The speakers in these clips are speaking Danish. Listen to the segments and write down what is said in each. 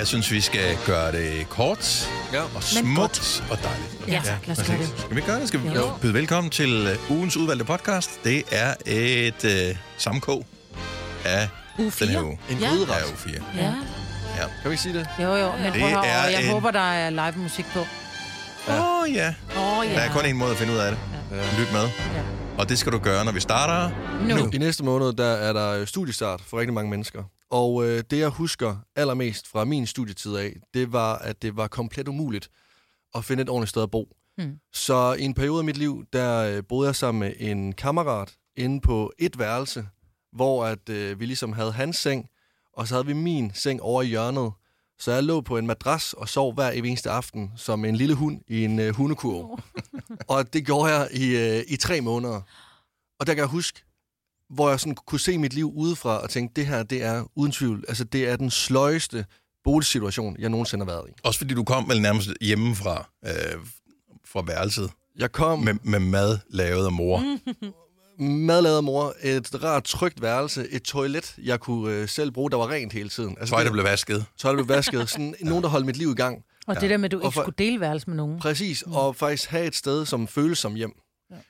Jeg synes, vi skal gøre det kort Ja. og smukt og dejligt. Ja, tak. Lad os gøre det. Skal vi gøre det? Skal vi Jo. byde velkommen til øh, ugens udvalgte podcast. Det er et øh, sammenkog af Uge den her uge. En Ja. gryderet. Ja, uge 4. Ja. Kan vi ikke sige det? Jo, jo. Men Det prøv at høre, er jeg en- håber, der er live musik på. Åh oh, ja. Åh, oh, ja. Der er kun en måde at finde ud af det. Ja. Lyt med. Ja. Og det skal du gøre, når vi starter. Nu. I næste måned, der er der studiestart for rigtig mange mennesker. Og øh, det, jeg husker allermest fra min studietid af, det var, at det var komplet umuligt at finde et ordentligt sted at bo. Hmm. Så i en periode af mit liv, der øh, boede jeg sammen med en kammerat inde på et værelse, hvor at øh, vi ligesom havde hans seng, og så havde vi min seng over i hjørnet. Så jeg lå på en madras og sov hver eneste aften som en lille hund i en øh, hundekurv. og det gjorde jeg i, øh, i tre måneder. Og der kan jeg huske, hvor jeg sådan kunne se mit liv udefra og tænke, det her, det er uden tvivl, altså det er den sløjeste boligsituation, jeg nogensinde har været i. Også fordi du kom vel nærmest hjemmefra øh, fra værelset Jeg kom med, med mad lavet af mor. madlavet af mor, et rart, trygt værelse, et toilet, jeg kunne øh, selv bruge, der var rent hele tiden. Altså, Tøj, der blev vasket. tøj, der blev vasket. Sådan nogen, der holdt mit liv i gang. Og det der med, at du ikke for- skulle dele værelse med nogen. Præcis, og faktisk have et sted, som føles som hjem.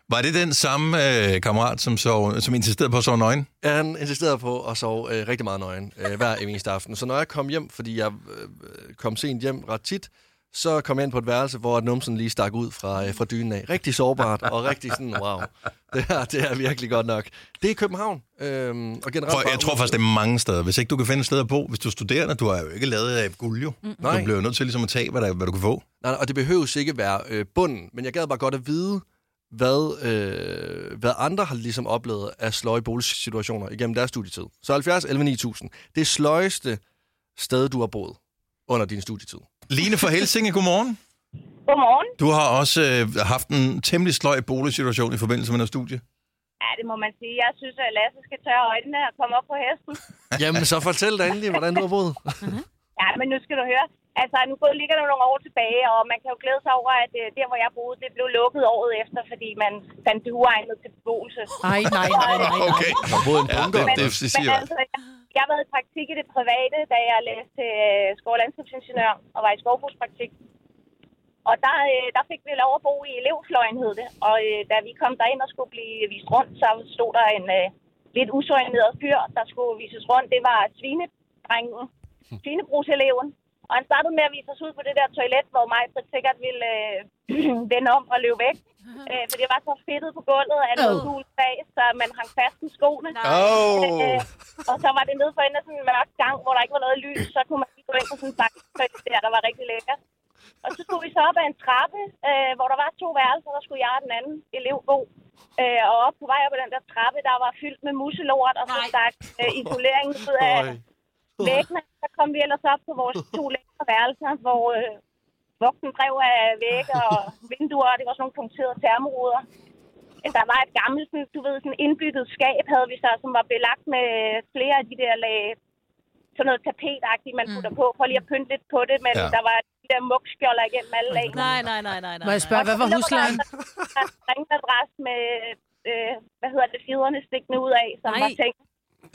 Var det den samme øh, kammerat, som, sov, som insisterede på at sove nøgen? Han insisterede på at sove øh, rigtig meget nøgen øh, hver eneste aften. Så når jeg kom hjem, fordi jeg øh, kom sent hjem ret tit, så kom jeg ind på et værelse, hvor numsen lige stak ud fra, øh, fra dynen af. Rigtig sårbart, og rigtig sådan, wow, det her, det er virkelig godt nok. Det er i København. Øhm, og generelt bare- jeg tror faktisk, det er mange steder. Hvis ikke du kan finde et sted at bo, hvis du er studerende, du er jo ikke lavet af guld jo. Mm. Nej. Du bliver jo nødt til ligesom at tage, hvad, der, hvad du kan få. Nej, og det behøves ikke være øh, bunden, men jeg gad bare godt at vide, hvad, øh, hvad andre har ligesom oplevet af sløje boligsituationer igennem deres studietid. Så 70 11 9000. Det sløjeste sted, du har boet under din studietid. Line fra Helsinge, godmorgen. Godmorgen. Du har også øh, haft en temmelig sløj boligsituation i forbindelse med noget studie. Ja, det må man sige. Jeg synes, at Lasse skal tørre øjnene og komme op på hesten. Jamen, så fortæl da endelig, hvordan du har boet. Ja, men nu skal du høre. Altså, nu går- ligger der nogle år tilbage, og man kan jo glæde sig over, at øh, der, hvor jeg boede, det blev lukket året efter, fordi man fandt det uegnet til beboelse. Nej, nej, nej, nej, nej. Okay. Boet i en Ja, bunker. det, det, det Men siger jeg. altså, jeg, jeg har været i praktik i det private, da jeg læste øh, skov- og landskabsingeniør og var i skovbrugspraktik. Og der, øh, der fik vi lov at bo i elevfløjen, hed det. Og øh, da vi kom derind og skulle blive vist rundt, så stod der en øh, lidt usorienteret fyr, der skulle vises rundt. Det var svinedrengen, svinebrugseleven. Og han startede med at vise os ud på det der toilet, hvor mig sikkert ville øh, vende om og løbe væk. Øh, for det var så fedtet på gulvet af noget gul fag, så man hang fast i skoene. Oh. Øh, og så var det nede for enden af sådan en mørk gang, hvor der ikke var noget lys. Så kunne man lige gå ind på sådan en bakke der, der var rigtig lækker. Og så skulle vi så op ad en trappe, øh, hvor der var to værelser, der skulle jeg og den anden elev bo. Øh, og op på vej op ad den der trappe, der var fyldt med muselort, og så stak øh, isoleringen ud af. Væggene. Så kom vi ellers op på vores to lækre værelser, hvor øh, vugten drev af vægge og vinduer, og det var sådan nogle punkterede termoruder. Der var et gammelt, sådan, du ved, sådan indbygget skab, havde vi så, som var belagt med flere af de der lag, sådan noget tapetagtigt, man putter på, for lige at pynte lidt på det, men Ja. der var de der mugskjolder igennem alle lagene. Nej, nej, nej, nej, nej. Må jeg spørge, hvad var huslejen? Ringmadras med, øh, hvad hedder det, fjederne stikkende ud af, som Nej. var tænkt.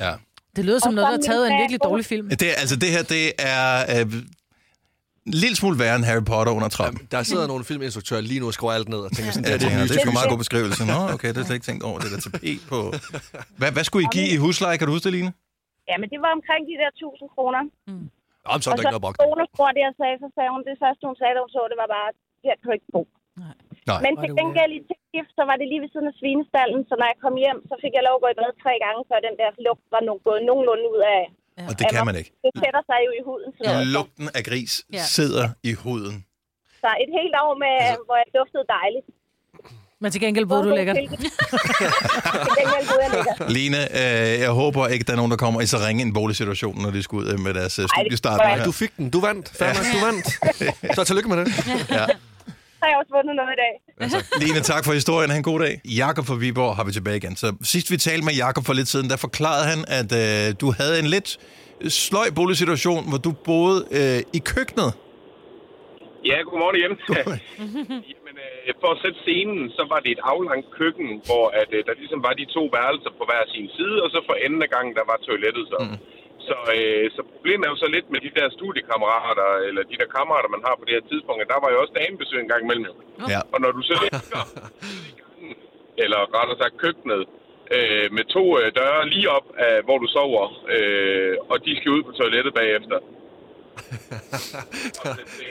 Ja. Det lyder som Og noget, der er så taget af en virkelig dårlig film. Det, er- altså, det her, det er øh, en lille smule værre end Harry Potter under trappen. Der sidder nogle filminstruktører lige nu og skruer alt ned og tænker sådan, Ja, det, det, er det, det, er sgu en meget god beskrivelse. Nå, okay, det har jeg slet ikke tænkt over, det der tapet på. Hvad, hvad skulle I give i husleje? Kan du huske det, Line? Ja, men det var omkring de der 1000 kroner. Jamen, så er Og der så ikke noget brugt. bonusbror, det jeg sagde, så sagde hun, det første hun sagde, da hun så, det var bare, her kan du ikke bo. Nej. Men Hvor er til gengæld i tilgift, så var det lige ved siden af svinestallen, så når jeg kom hjem, så fik jeg lov at gå i bad tre gange, før den der lugt var no- gået nogenlunde ud af. Og det kan man ikke. Det sætter sig jo i huden. Så, Lugten af gris Ja. sidder i huden. så et helt år, med, Altså- hvor jeg duftede dejligt. Men til gengæld boede du lækkert. Line, øh, jeg håber ikke, der er nogen, der kommer i så ringe en boligsituation, når de skal ud øh, med deres øh, studiestart. Du fik den. Du vandt. Fair nok, du vandt. Så tillykke med det. Ja. Så har jeg også vundet noget i dag. Line, tak for historien. Ha' en god dag. Jakob fra Viborg har vi tilbage igen. Så sidst vi talte med Jakob for lidt siden, der forklarede han, at øh, du havde en lidt sløj boligsituation, hvor du boede øh, i køkkenet. Ja, godmorgen igen. Jamen, øh, for at sætte scenen, så var det et aflangt køkken, hvor at, øh, der ligesom var de to værelser på hver sin side, og så for enden af gangen, der var toilettet så. Mm. Så, øh, så problemet er jo så lidt med de der studiekammerater, eller de der kammerater, man har på det her tidspunkt. at Der var jo også damebesøg en gang imellem. Ja. Og når du så ligger eller rettere sagt køkkenet, øh, med to øh, døre lige op af, hvor du sover, øh, og de skal ud på toilettet bagefter. Og det, det,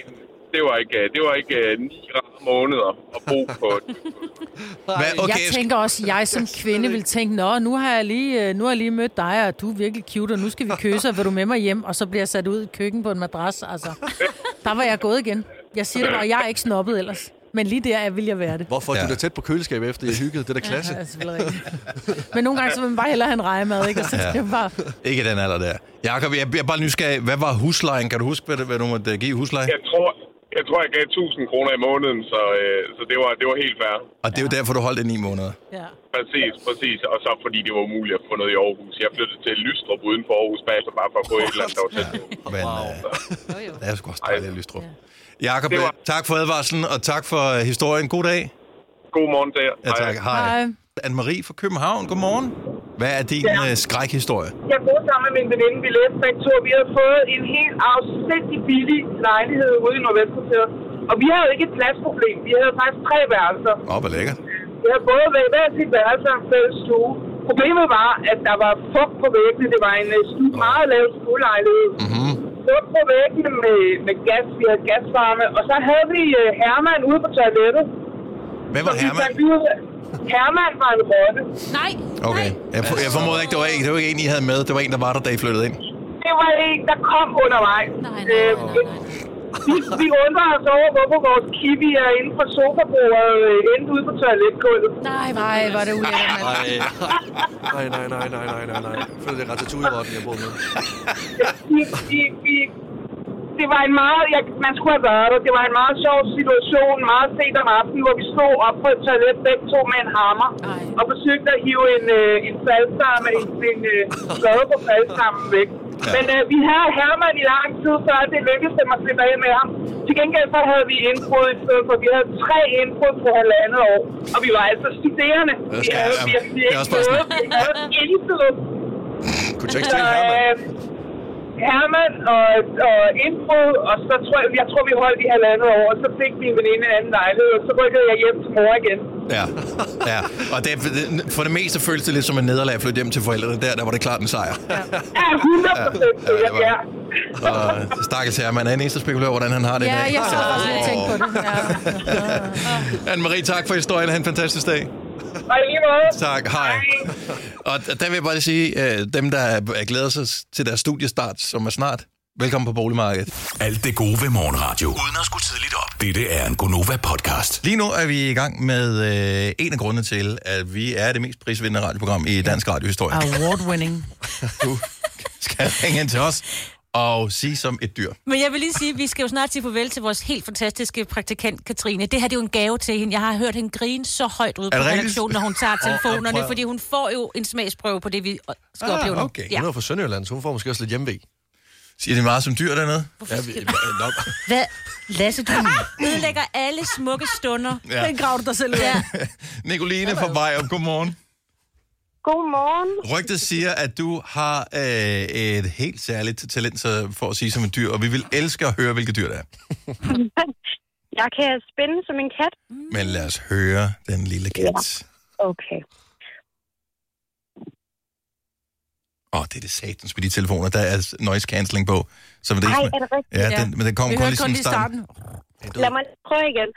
det var ikke, øh, det var ikke øh, ni rare måneder at bo på. Hvad, Okay, jeg tænker også, at jeg som kvinde vil tænke, Nå, nu har jeg lige, øh, nu har jeg lige mødt dig, og du er virkelig cute, og nu skal vi kysse, og vil du med mig hjem? Og så bliver jeg sat ud i køkken på en madras. Altså, der var jeg gået igen. Jeg siger det bare, jeg er ikke snobbet ellers. Men lige der vil jeg være det. Hvorfor? Ja. Ja. Du er da tæt på køleskabet efter, I har hygget. Det er da klasse. Ja, rigtigt. Men nogle gange så vil man bare hellere have en rejemad, ikke? Og så jeg bare... ikke den alder der. Jakob, jeg, jeg er bare nysgerrig. Hvad var huslejen? Kan du huske, hvad, det- hvad du måtte give husleje? Jeg tror, jeg tror, jeg gav 1000 kroner i måneden, så, øh, så det, var, det var helt fair. Og det er jo derfor, du holdt det ni måneder. Ja. Præcis, præcis. Og så fordi det var umuligt at få noget i Aarhus. Jeg flyttede til Lystrup uden for Aarhus bagefter, bare for at få et eller andet, der var tæt på. Men wow. øh, det er sgu også dejligt, at Lystrup. Jakob, Det var- tak for advarslen, og tak for historien. God dag. God morgen til jer. Ja, tak. Hej. Hej. Anne-Marie fra København, godmorgen. Hvad er din Ja. øh, skrækhistorie? Jeg boede sammen med min veninde, vi læste begge to. Vi havde fået en helt afsindig billig lejlighed ude i Nordvestkvarteret. Og vi havde ikke et pladsproblem. Vi havde faktisk tre værelser. Åh, oh, hvor lækkert. Vi havde både hver hver sit værelse og en fælles stue. Problemet var, at der var fugt på væggene. Det var en øh, stue, meget lav stuelejlighed. Mm-hmm. Fugt på væggene med, med gas. Vi havde gasvarme. Og så havde vi øh, Herman ude på toilettet. Hvem var Herman? Herman var en rotte. Nej. Okay. Jeg, for, jeg formoder ikke, det var, en, det var ikke en, I havde med. Det var en, der var der, da I flyttede ind. Det var en, der kom undervejs. Nej, nej, nej, nej. Vi, vi undrer os over, hvorfor vores kiwi er inde på sofabordet øh, endte ude på toiletgulvet. Nej, nej, var det ulækkert, mand. Nej, nej, nej, nej, nej, nej, nej. Jeg føler, det er ratatouille-rotten, jeg bor med. Vi, vi, vi, det var en meget, jeg, man skulle have været der. Det var en meget sjov situation, meget sent om aftenen, hvor vi stod op på et toilet begge to med en hammer. Ej. Og forsøgte at hive en, øh, en faldstamme, en, en øh, plade på faldstammen væk. Ja. Men øh, vi havde Herman i lang tid, før det lykkedes dem at slippe af med ham. Til gengæld så havde vi indbrud i stedet for. Vi havde tre indbrud på halvandet år. Og vi var altså studerende. Vi skal- havde virkelig det er ikke noget. Vi havde intet. Kunne du ikke stille Herman? Herman og, og indbrud, og så tror jeg, jeg tror, vi holdt i halvandet år, og så fik min veninde en anden lejlighed, og så rykkede jeg hjem til mor igen. Ja. ja. Og det, for det meste føles det lidt som en nederlag at flytte hjem til forældrene. Der, der var det klart en sejr. Ja, 100 procent Ja, det sikkert, var- ja. Og stakkels Herman, han er den eneste, spekulerer, hvordan han har det i Ja, jeg så også lige og tænkte på det. Ja. Anne-Marie, tak for historien. Ha' en fantastisk dag. Og i lige måde. Tak, hej. Og der vil jeg bare sige, øh, dem, der er- glæder sig til deres studiestart, som er snart, velkommen på boligmarkedet. Alt det gode ved morgenradio. Uden at skulle tidligt op. Dette er en Gonova-podcast. Lige nu er vi i gang med øh, en af grundene til, at vi er det mest prisvindende radioprogram i dansk radiohistorie. Award-winning. Du skal ringe ind til os og sige som et dyr. Men jeg vil lige sige, at vi skal jo snart sige farvel til vores helt fantastiske praktikant, Katrine. Det her det er jo en gave til hende. Jeg har hørt hende grine så højt ude på redaktionen, når hun tager telefonerne, fordi hun får jo en smagsprøve på det, vi skal Ah, opleve nu. okay. Ja. Hun er fra Sønderjylland, så hun får måske også lidt hjemmevæg. Siger det meget som dyr dernede? Ja, vi, no, Hvad? Lasse, du ødelægger alle smukke stunder. Ja. Den graver du dig selv ud af. Ja. Nicoline fra Vejrup, godmorgen. Godmorgen. Rygtet siger, at du har øh, et helt særligt talent så for at sige som et dyr, og vi vil elske at høre, hvilket dyr det er. Jeg kan spænde som en kat. Men lad os høre den lille kat. Okay. Åh, oh, det er det satans med de telefoner. Der er noise cancelling på. Så det Ej, ikke, er det rigtigt? ja, Ja. den, men den kommer Vi kun lige sådan i starten. starten. Lad mig prøve igen.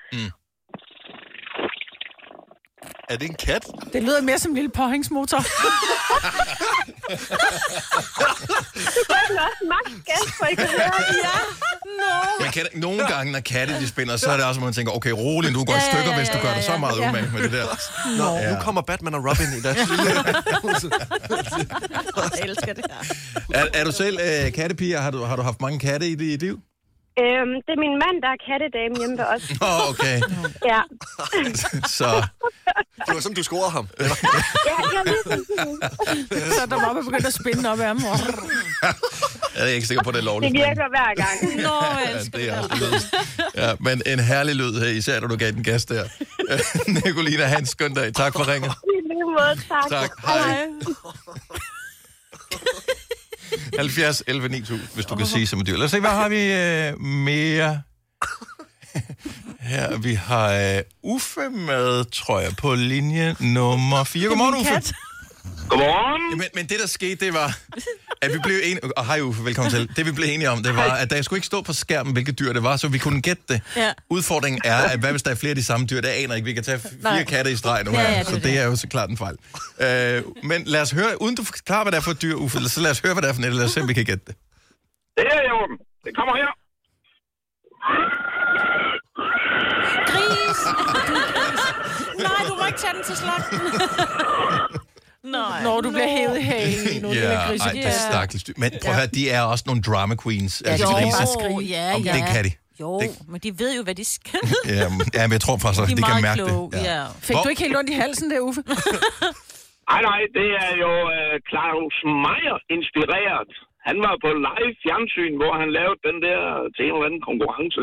er det en kat? Det lyder mere som en lille påhængsmotor. Det er også maks gas, for I kan høre. Ja. Men kan, nogle gange, når katte de spænder, så er det også, at man tænker, okay, rolig, du går i stykker, hvis du gør dig så meget umage med det der. Nå, ja. nu kommer Batman og Robin i deres. Jeg elsker det her. Er, er du selv øh, kattepige? Har du, har du haft mange katte i dit liv? Øhm, det er min mand, der er kattedame hjemme ved os. Åh, oh, okay. Ja, Så Det var som du scorede ham. ja, ja ligesom. så der var man begyndt at spænde op af ham. jeg er ikke sikker på, at det er Det lovligt. men- virker hver gang. Nå, jeg Ja, elsker det det er Ja, men en herlig lyd her, især når du gav den gas der. Nicolina, have en skøn dag. Tak for ringet. I lige måde, tak. Tak. Hej. 70 11 9000, hvis du kan sige som et dyr. Lad os se, hvad har vi øh, mere? Her, vi har øh, Uffe med, tror jeg, på linje nummer 4. Godmorgen, Uffe. kat. Godmorgen. Ja, men, men det, der skete, det var, at vi blev enige... Og hej Uffe, velkommen til. Det, vi blev enige om, det var, at der skulle ikke stå på skærmen, hvilket dyr det var, så vi kunne gætte det. Ja. Udfordringen er, at hvad hvis der er flere af de samme dyr? Det aner ikke. Vi kan tage fire Nej. katte i streg nu Ja, her, ja, det så er det er jo så klart en fejl. Øh, men lad os høre, uden du forklarer, hvad det er for et dyr, Uffe, så lad os høre, hvad det er for et, lad os se, om vi kan gætte det. Det er orden. Det kommer her. Gris! Nej, du må ikke tage den til slagten. Nej. Når du bliver hævet i hagen, nu Ja, ej, det er stakkels dyr. Men prøv at høre, de er også nogle drama queens. Ja, altså grise. bare skrige. Ja, ja. det kan de. Jo, Det- men de ved jo, hvad de skal. Ja, men- ja, men jeg tror faktisk også, De de kan mærke kloge. det. Ja. Fik Hvor- du ikke helt ondt i halsen der, Uffe? Nej, nej, det er jo uh, Claus Meier inspireret. Han var på live fjernsyn, hvor han lavede den der til en eller anden konkurrence.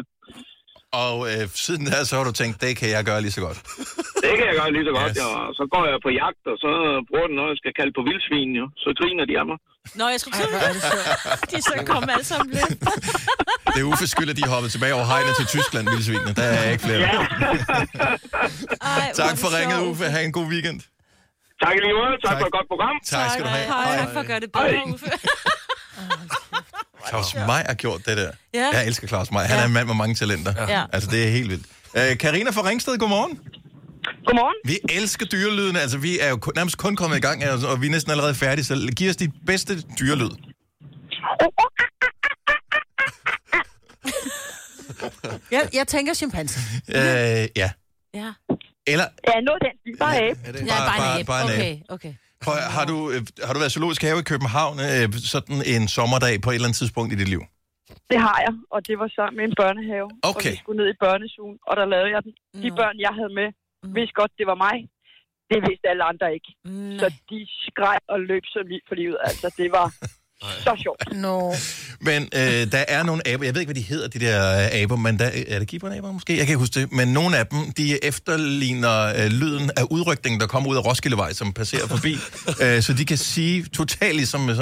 Og øh, siden der, så har du tænkt, det kan jeg gøre lige så godt. Det kan jeg gøre lige så godt, Yes. ja. Så går jeg på jagt, og så bruger den noget, jeg skal kalde på vildsvin, jo. Så griner de af mig. Nå, jeg skulle til De så kom alle sammen lidt. Det er Uffes skyld, at de er hoppet tilbage over hegnet til Tyskland, vildsvinene. Der er ikke flere. Ej, hvor Tak for ringet. Uffe. Ha' en god weekend. Tak i lige måde. Tak, Tak. tak for et godt program. Tak skal du have. Hej, tak for at gøre det bedre, Uffe. Claus Maj har gjort det der. Ja. Jeg elsker Claus Maj. Han er en mand med mange talenter. Ja. Altså, det er helt vildt. Øh, Karina fra Ringsted, godmorgen. Godmorgen. Vi elsker dyrelydene. Altså, vi er jo kun- nærmest kun kommet i gang, altså, og vi er næsten allerede færdige. Så giv os dit bedste dyrelyd. Jeg, jeg tænker chimpanse. Øh, ja. Ja. Eller, Ja, noget af den. Bare af. Det? Ja, bare, bare- abe. bare en Okay, okay. Prøv, har, du, øh, har du været i zoologisk have i København øh, sådan en sommerdag på et eller andet tidspunkt i dit liv? Det har jeg, og det var sammen med en børnehave. Og Okay. vi skulle ned i børnesugen, og der lavede jeg den. De børn, jeg havde med, vidste godt, det var mig. Det vidste alle andre ikke. Så Nej. de skreg og løb så lige for livet. Altså, det var så sjovt. Nå. Men øh, der er nogle aber, jeg ved ikke, hvad de hedder, de der øh, aber, men der, er det gibberaber måske? Jeg kan ikke huske det. Men nogle af dem, de efterligner øh, lyden af udrykningen, der kommer ud af Roskildevej, som passerer forbi. øh, så de kan sige totalt ligesom øh,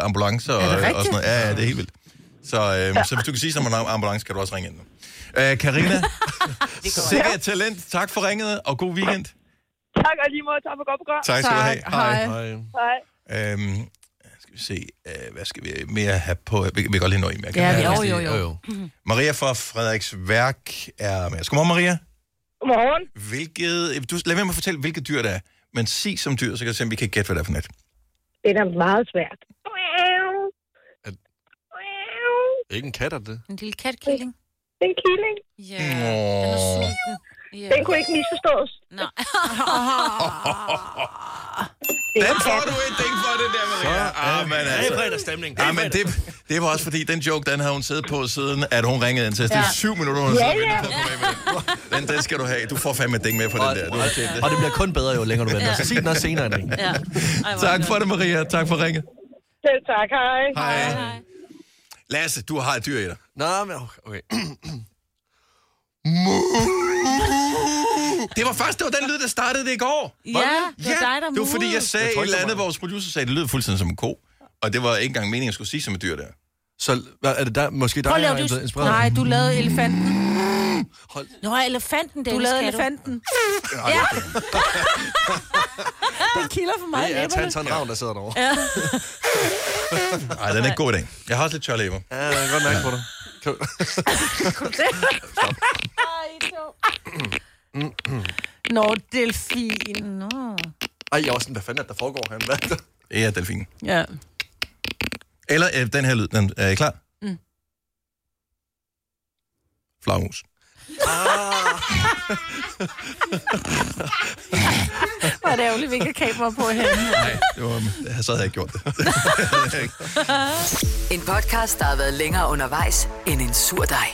ambulancer og, og sådan noget. Ja, ja, det er helt vildt. Så, øh, så hvis du kan sige som en ambulance, kan du også ringe ind nu. Øh, Karina, sikkert talent. Tak for ringet, og god weekend. Tak og lige måde. Tak for godt program. Tak skal du have. Hej. Hej. Hej. Øhm, vi se, øh, hvad skal vi mere have på? Vi, vi kan godt lige nå en mere. Ja, vi? vi- Jo, jo, jo. jo. Maria fra Frederiksværk er med os. Godmorgen, Maria. Godmorgen. Hvilket, du, lad være med at fortælle, hvilket dyr det er. Men sig som dyr, så kan jeg se, om vi kan gætte, hvad det er for net. Det er meget svært. Ikke en kat, er det? En lille katkilling. Det er en killing. Ja, den er sulten. Ja. Den kunne ikke misforstås. Nej. Den får du et ding for, det der, Maria. Ah, men altså. fredagsstemning. Ja, men det, det var også fordi, den joke, den havde hun siddet på siden, at hun ringede ind til os. Det er Ja. syv minutter, hun har Ja, siddet ja. med. Den, den skal du have. Du får fandme et ding med på den der. Du har det. Og det bliver kun bedre, jo længere du venter. Så sig den også senere i dag. Ja. Ej, Tak for det, Maria. Tak for ringet. Selv tak. Hej. Hej. Hej. Lasse, du har et dyr i dig. Nå, men okay. Det var først, det var den lyd, der startede det i går. Ja, det var dig, der det var fordi, jeg sagde Jeg et tror ikke, eller det andet, vores producer sagde, det lød fuldstændig som en ko. Og det var ikke engang meningen, jeg skulle sige som et dyr der. Så hvad, er det der, måske dig, at har det- inspireret? Nej, du lavede elefanten. Nå, elefanten, Du Dennis, lavede kan du? elefanten. Ja. Den kilder for mig Det er. Tantan Ravn, der sidder derovre. Ja. Nej, den er ikke god i dag. Jeg har også lidt tør læber. Ja, jeg kan godt mærke på dig. Kan- Nå, delfin. Nå. Ej, jeg var sådan, hvad fanden er det, der foregår her? Hvad? Det er delfin. Ja. Eller øh, den her lyd. Den, er I klar? Mm. Flagermus. Hvor er det ærgerligt, vi ikke har kamera på henne. Nej, det var, så havde jeg ikke gjort det. En podcast, der har været længere undervejs end en sur dej.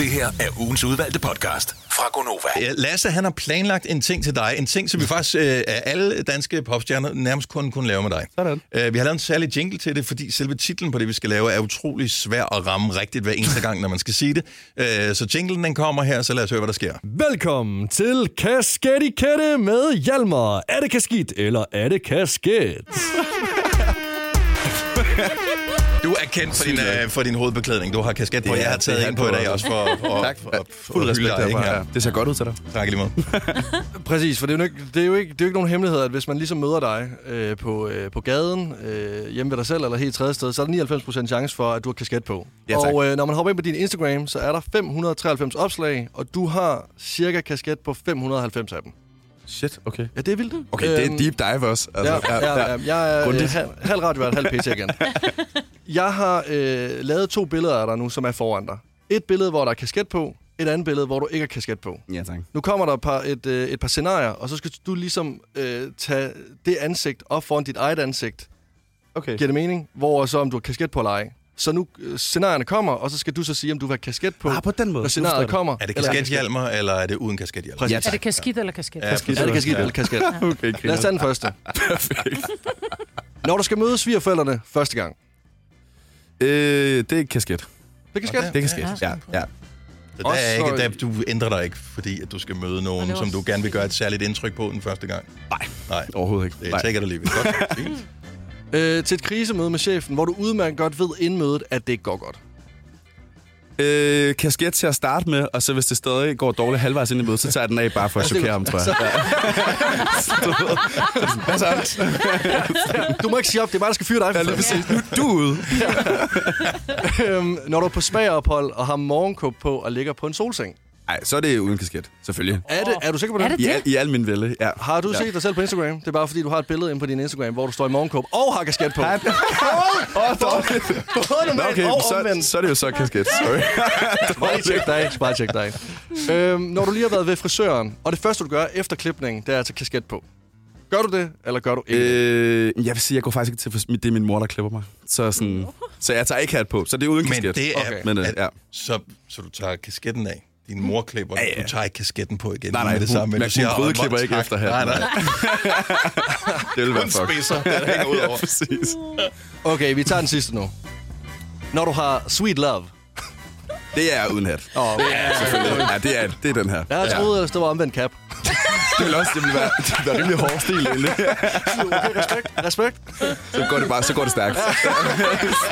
Det her er ugens udvalgte podcast fra Gonova. Lasse, han har planlagt en ting til dig. En ting, som vi faktisk øh, af alle danske popstjerner nærmest kun kunne lave med dig. Sådan. Øh, vi har lavet en særlig jingle til det, fordi selve titlen på det, vi skal lave, er utrolig svær at ramme rigtigt hver eneste gang, når man skal sige det. Øh, så jinglen, den kommer her, så lad os høre, hvad der sker. Velkommen til Kasketikette med Hjalmar. Er det kasket, eller er det kasket? kendt for din, øh, for din hovedbeklædning. Du har kasket på. Det er- Jeg har taget en på i dag også. for, for, Tak. for, for, for hylde respekt dig, ikke? Ja. Ja. Det ser godt ud til dig. Tak lige måde. Præcis, for det er jo ikke, det er jo ikke, det er jo ikke nogen hemmelighed, at hvis man ligesom møder dig øh, på, øh, på gaden, øh, hjemme ved dig selv eller helt tredje sted, så er der 99% chance for, at du har kasket på. Ja, tak. og øh, når man hopper ind på din Instagram, så er der 593 opslag, og du har cirka kasket på 590 af dem. Shit, okay. Ja, det er vildt. Okay, det er Øhm, en deep dive også. Ja, ja, ja, jeg er øh, Grundigt. halv, halv radiovært, halv PC igen. Jeg har øh, lavet to billeder af dig nu, som er foran dig. Et billede, hvor der er kasket på. Et andet billede, hvor du ikke har kasket på. Ja, tak. Nu kommer der et par, et, øh, et par scenarier, og så skal du ligesom øh, tage det ansigt op foran dit eget ansigt. Okay. Giver det mening? Hvor så om du har kasket på eller ej. Så nu øh, scenarierne kommer, og så skal du så sige, om du vil have kasket på, Ah, på den måde. når scenariet kommer. Er det kaskethjelmer, eller er det uden kaskethjelmer? Præcis. Er det kasket eller kasket? Ja, Er det kasket eller kasket? Okay, Lad os tage den første. Når du skal møde svigerforældrene første gang. Øh, det er kasket. Det er kasket? Det er kasket, ja. ja. Så der er ikke, der, du ændrer dig ikke, fordi at du skal møde nogen, som du gerne vil gøre et særligt indtryk på den første gang. Nej. Nej, Overhovedet ikke. det Nej. tækker du lige ved. Godt. Fint. Øh, til et krisemøde med chefen, hvor du udmærket godt ved inden mødet, at det ikke går godt. Øh, kasket til at starte med, og så hvis det stadig går dårligt halvvejs ind i mødet, så tager jeg den af bare for at chokere ham, tror jeg. Hvad så? Du må ikke sige op, det er mig, der skal fyre dig. Ja, lige præcis. Nu er du ude. øhm, når du er på spagerophold og har morgenkåb på og ligger på en solseng. Nej, så er det uden kasket, selvfølgelig. Er, det, er du sikker på det? Er det I, det? al, I al min vælde, ja. Har du Ja. set dig selv på Instagram? Det er bare fordi, du har et billede inde på din Instagram, hvor du står i morgenkåb og har kasket på. Åh, dårligt. Både okay, og så, så er det jo så kasket. Sorry. Bare tjek dig. Bare tjek dig. øhm, når du lige har været ved frisøren, og det første, du gør efter klipningen, det er at tage kasket på. Gør du det, eller gør du ikke det? Øh, jeg vil sige, jeg går faktisk ikke til, for det er min mor, der klipper mig. Så, sådan, så jeg tager ikke hat på, så det er uden Men kasket. det er... Okay. Men, øh, ja. Så, så du tager kasketten af. Din mor klipper, Ja, ja. du tager ikke kasketten på igen. Nej, nej, med det hun- samme, men men du siger, hun bryde "Åh, klipper hvor ikke tak." efter Nej, hatten. nej. det vil være fuck. spidser, der hænger ud Ja, præcis. Okay, vi tager den sidste nu. Når du har sweet love. Det er uden hat. Oh, Ja, selvfølgelig. Ja, det er, det er den her. jeg troede, at det var omvendt cap. Det vil også det vil være, det vil være rimelig hård stil egentlig. Okay, respekt. Respekt. Så går det bare, så går det stærkt.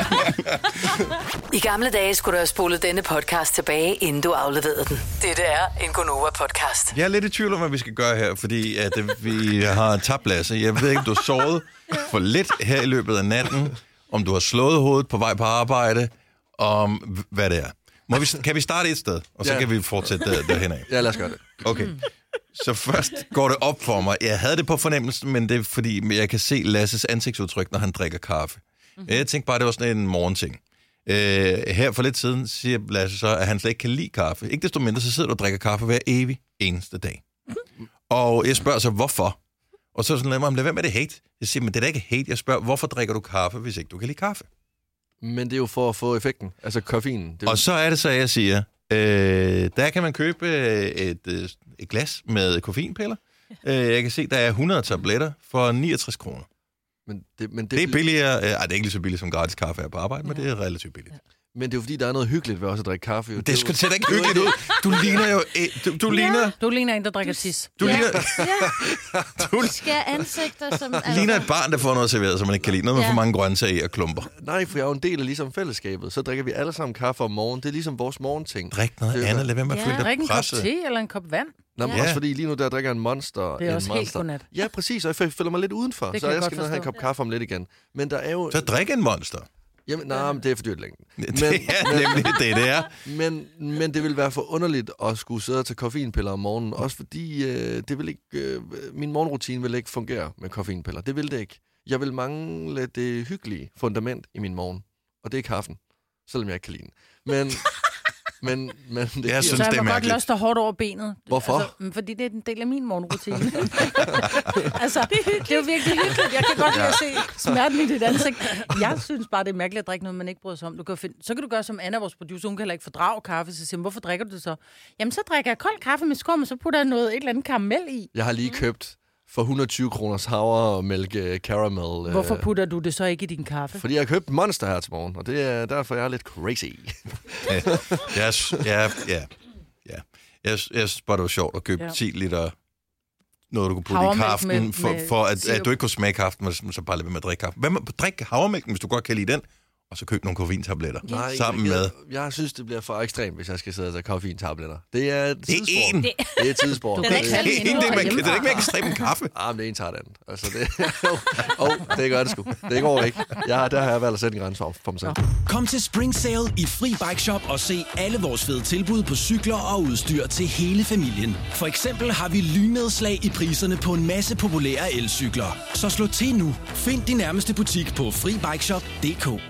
I gamle dage skulle du have spolet denne podcast tilbage, inden du afleverede den. Dette er en Gonova-podcast. Jeg er lidt i tvivl om, hvad vi skal gøre her, fordi at øh, vi har tabt Lasse. Jeg ved ikke, om du har sovet for lidt her i løbet af natten, om du har slået hovedet på vej på arbejde, om hvad det er. Må vi, kan vi starte et sted, og så Ja. kan vi fortsætte der, derhen af? Ja, lad os gøre det. Okay. Så først går det op for mig. Jeg havde det på fornemmelsen, men det er fordi, jeg kan se Lasses ansigtsudtryk, når han drikker kaffe. Mm-hmm. Jeg tænkte bare, det var sådan en morgenting. Øh, her for lidt siden siger Lasse så, at han slet ikke kan lide kaffe. Ikke desto mindre, så sidder du og drikker kaffe hver evig eneste dag. Og jeg spørger så, hvorfor? Og så er sådan, lad være med det hate. Jeg siger, men det er da ikke hate. Jeg spørger, hvorfor drikker du kaffe, hvis ikke du kan lide kaffe? Men det er jo for at få effekten. Altså koffeinen. Det er jo... Og så er det så, jeg siger, øh, der kan man købe øh, et, øh, et glas med koffeinpiller. Øh, jeg kan se, der er 100 tabletter for 69 kroner. Men det, men det, Det er billigere, øh, ej, det er ikke lige så billigt som gratis kaffe er på arbejde, men det er relativt billigt. Men det er jo fordi, der er noget hyggeligt ved også at drikke kaffe. Jo. Det er sgu da ikke hyggeligt ud. Du ligner jo... Du, du ligner... Du ligner en, der drikker tis. Du ligner, du Skær ansigter, som... ligner et barn, der får noget serveret, som man ikke kan lide. Noget med Ja. for mange grøntsager i og klumper. Nej, for jeg er jo en del af ligesom fællesskabet. Så drikker vi alle sammen kaffe om morgenen. Det er ligesom vores morgenting. Drik noget er andet. Lad være med at Ja. føle dig Drik en kop presset. te eller en kop vand. Nå, men Ja. også fordi lige nu der drikker en monster. Det er en også helt monster. godnat. Ja, præcis, og jeg føler mig lidt udenfor. Det så jeg jeg skal ned og have en kop kaffe om lidt igen. Men der er jo... Så drik en monster. Jamen, nej, men det er for dyrt længden. Men, Det er nemlig det, det er. men, men det vil være for underligt at skulle sidde og tage koffeinpiller om morgenen. Også fordi øh, det vil ikke, øh, min morgenrutine vil ikke fungere med koffeinpiller. Det vil det ikke. Jeg vil mangle det hyggelige fundament i min morgen. Og det er kaffen. Selvom jeg ikke kan lide den. Men, men, men det Jeg synes, Så det jeg er må godt løste hårdt over benet. Hvorfor? Altså, mm, fordi det er en del af min morgenrutine. altså, det er jo virkelig hyggeligt. Jeg kan godt lide at se smerten i dit ansigt. Jeg synes bare, det er mærkeligt at drikke noget, man ikke bryder sig om. Du kan finde, så kan du gøre som Anna, vores producer. Hun kan heller ikke fordrage kaffe. Så siger hun, hvorfor drikker du det så? Jamen, så drikker jeg kold kaffe med skum, og så putter jeg noget, et eller andet karamel i. Jeg har lige købt for 120 kroners havremælk øh, caramel. øh, Hvorfor putter du det så ikke i din kaffe? Fordi jeg har købt Monster her til morgen, og det er derfor, jeg er lidt crazy. Ja, ja, ja, ja. Jeg, jeg synes bare, det var sjovt at købe Ja. ja. 10 liter noget, du kunne putte i kaften, med- for, med for at, at du ikke kunne smage kaften, men så bare lade med at drikke kaffe. Hvad med, drik havremælken, hvis du godt kan lide den, og så køb nogle koffeintabletter Nej, sammen jeg, med... Jeg synes, det bliver for ekstremt, hvis jeg skal sidde og tage koffeintabletter. Det er et Det er tidssport. én. Det er et Det er en en, det, man, hjemmefra. det er ikke mere ekstremt end kaffe. Ah, men det ene tager det andet. Altså, det, oh, det gør det sgu. Det går ikke. Jeg, der har jeg valgt at sætte en grænse for, for mig selv. Kom til Spring Sale i Fri Bike Shop og se alle vores fede tilbud på cykler og udstyr til hele familien. For eksempel har vi lynedslag i priserne på en masse populære elcykler. Så slå til nu. Find din nærmeste butik på FriBikeShop.dk.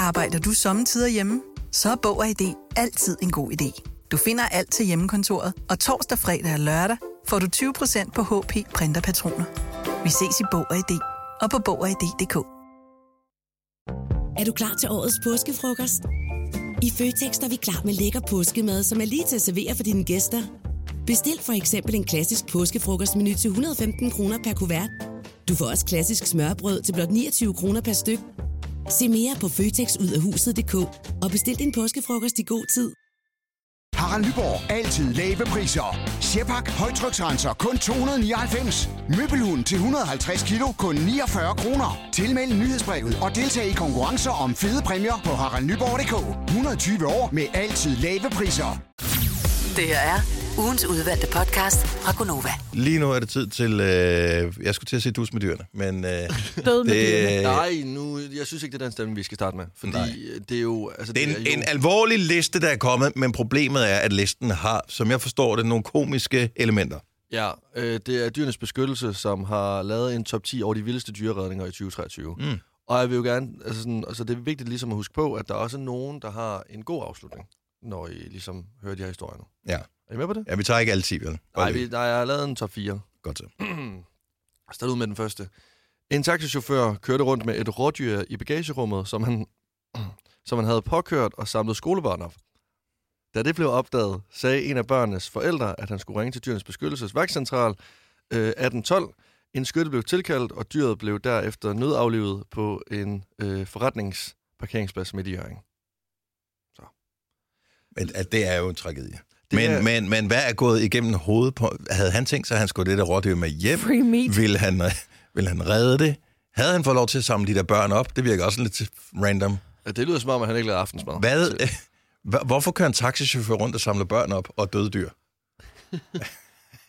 Arbejder du sommetider hjemme? Så er Bog og ID altid en god idé. Du finder alt til hjemmekontoret, og torsdag, fredag og lørdag får du 20% på HP printerpatroner. Vi ses i Bog og ID og på Bog og ID.dk. Er du klar til årets påskefrokost? I Føtex er vi klar med lækker påskemad, som er lige til at servere for dine gæster. Bestil for eksempel en klassisk påskefrokostmenu til 115 kroner per kuvert. Du får også klassisk smørbrød til blot 29 kroner per styk. Se mere på føtexudafhuset.dk og bestil din påskefrokost i god tid. Harald Nyborg. Altid lave priser. Sjehpak. Højtryksrenser. Kun 299. Møbelhund til 150 kilo. Kun 49 kroner. Tilmeld nyhedsbrevet og deltag i konkurrencer om fede præmier på haraldnyborg.dk. 120 år med altid lave priser. Det her er ugens udvalgte podcast fra Gonova. Lige nu er det tid til... Øh, jeg skulle til at sige dus med dyrene, men... Øh, Død med det, dyrene. Nej, nu, jeg synes ikke, det er den stemme, vi skal starte med. Fordi Nej. det er jo... Altså, Det er en, jo, en alvorlig liste, der er kommet, men problemet er, at listen har, som jeg forstår det, nogle komiske elementer. Ja, øh, det er Dyrenes Beskyttelse, som har lavet en top 10 over de vildeste dyreredninger i 2023. Mm. Og jeg vil jo gerne... Altså, sådan, altså det er vigtigt ligesom at huske på, at der er også nogen, der har en god afslutning, når I ligesom hører de her historier nu. Ja. Er I med på det? Ja, vi tager ikke alle 10, vel? Nej, vi, nej, jeg har lavet en top 4. Godt så. Start ud med den første. En taxichauffør kørte rundt med et rådyr i bagagerummet, som han, som han havde påkørt og samlet skolebørn op. Da det blev opdaget, sagde en af børnenes forældre, at han skulle ringe til dyrenes beskyttelses vagtcentral øh, 1812. En skytte blev tilkaldt, og dyret blev derefter nødaflivet på en øh, forretningsparkeringsplads midt i Jørgen. Men at det er jo en tragedie. Men, er- men, men hvad er gået igennem hovedet på... Havde han tænkt sig, at han skulle det der rådyr med hjem? Free meat. Vil han, vil han redde det? Havde han fået lov til at samle de der børn op? Det virker også lidt random. Ja, Det lyder som om, at han ikke lavede aftensmad. Hvad, hva- hvorfor kører en taxichauffør rundt og samler børn op og døde dyr?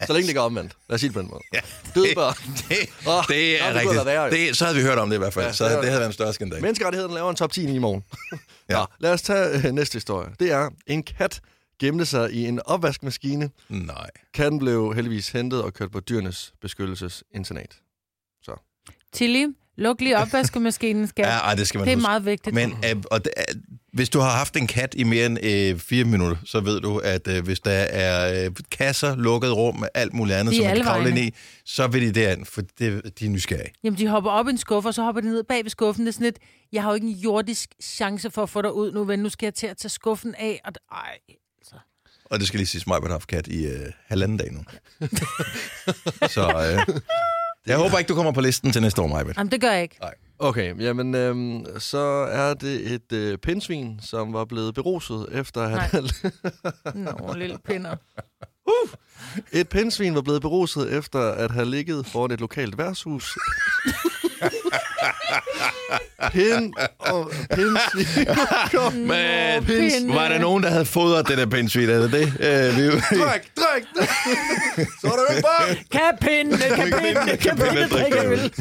Så længe det går omvendt. Lad os sige det på den måde. Ja, Døde det- børn. Det, Åh, det nå, er det være rigtigt. Det, så havde vi hørt om det i hvert fald. Ja, så det er- det havde været en større skandal. Menneskerettigheden laver en top 10 i morgen. Ja. Nå, lad os tage øh, næste historie. Det er, en kat gemte sig i en opvaskemaskine. Nej. Katten blev heldigvis hentet og kørt på dyrenes beskyttelsesinternat. Tilly, luk lige opvaskemaskinen, skal. Ja, ej, det skal man Det er huske. meget vigtigt. Men øh, og, det, øh, hvis du har haft en kat i mere end øh, fire minutter, så ved du, at øh, hvis der er øh, kasser, lukket rum med alt muligt andet, De er som man alle kan kravle ind vegne. i, så vil de derind, for det, de er nysgerrige. Jamen, de hopper op i en skuffe, og så hopper de ned bag ved skuffen. Det er sådan lidt, jeg har jo ikke en jordisk chance for at få dig ud nu, ven. Nu skal jeg til at tage skuffen af. Og, ej, Og det skal lige sige, at har haft kat i øh, halvanden dag nu. så øh, jeg håber ikke, du kommer på listen til næste år, Majbet. jamen, det gør jeg ikke. Nej. Okay, jamen øhm, så er det et øh, pindsvin, som var blevet beruset efter at have... Nå, lille pinder. et pindsvin var blevet beruset efter at have ligget foran et lokalt værtshus. Pind og pindsvin. Men pindsvin. var der nogen, der havde fodret det der pindsvin? Er det det? Øh, vi, Drik, drik, drik. Så er der ikke bare... Kan pinde, kan pinde, kan pinde, drikke øl.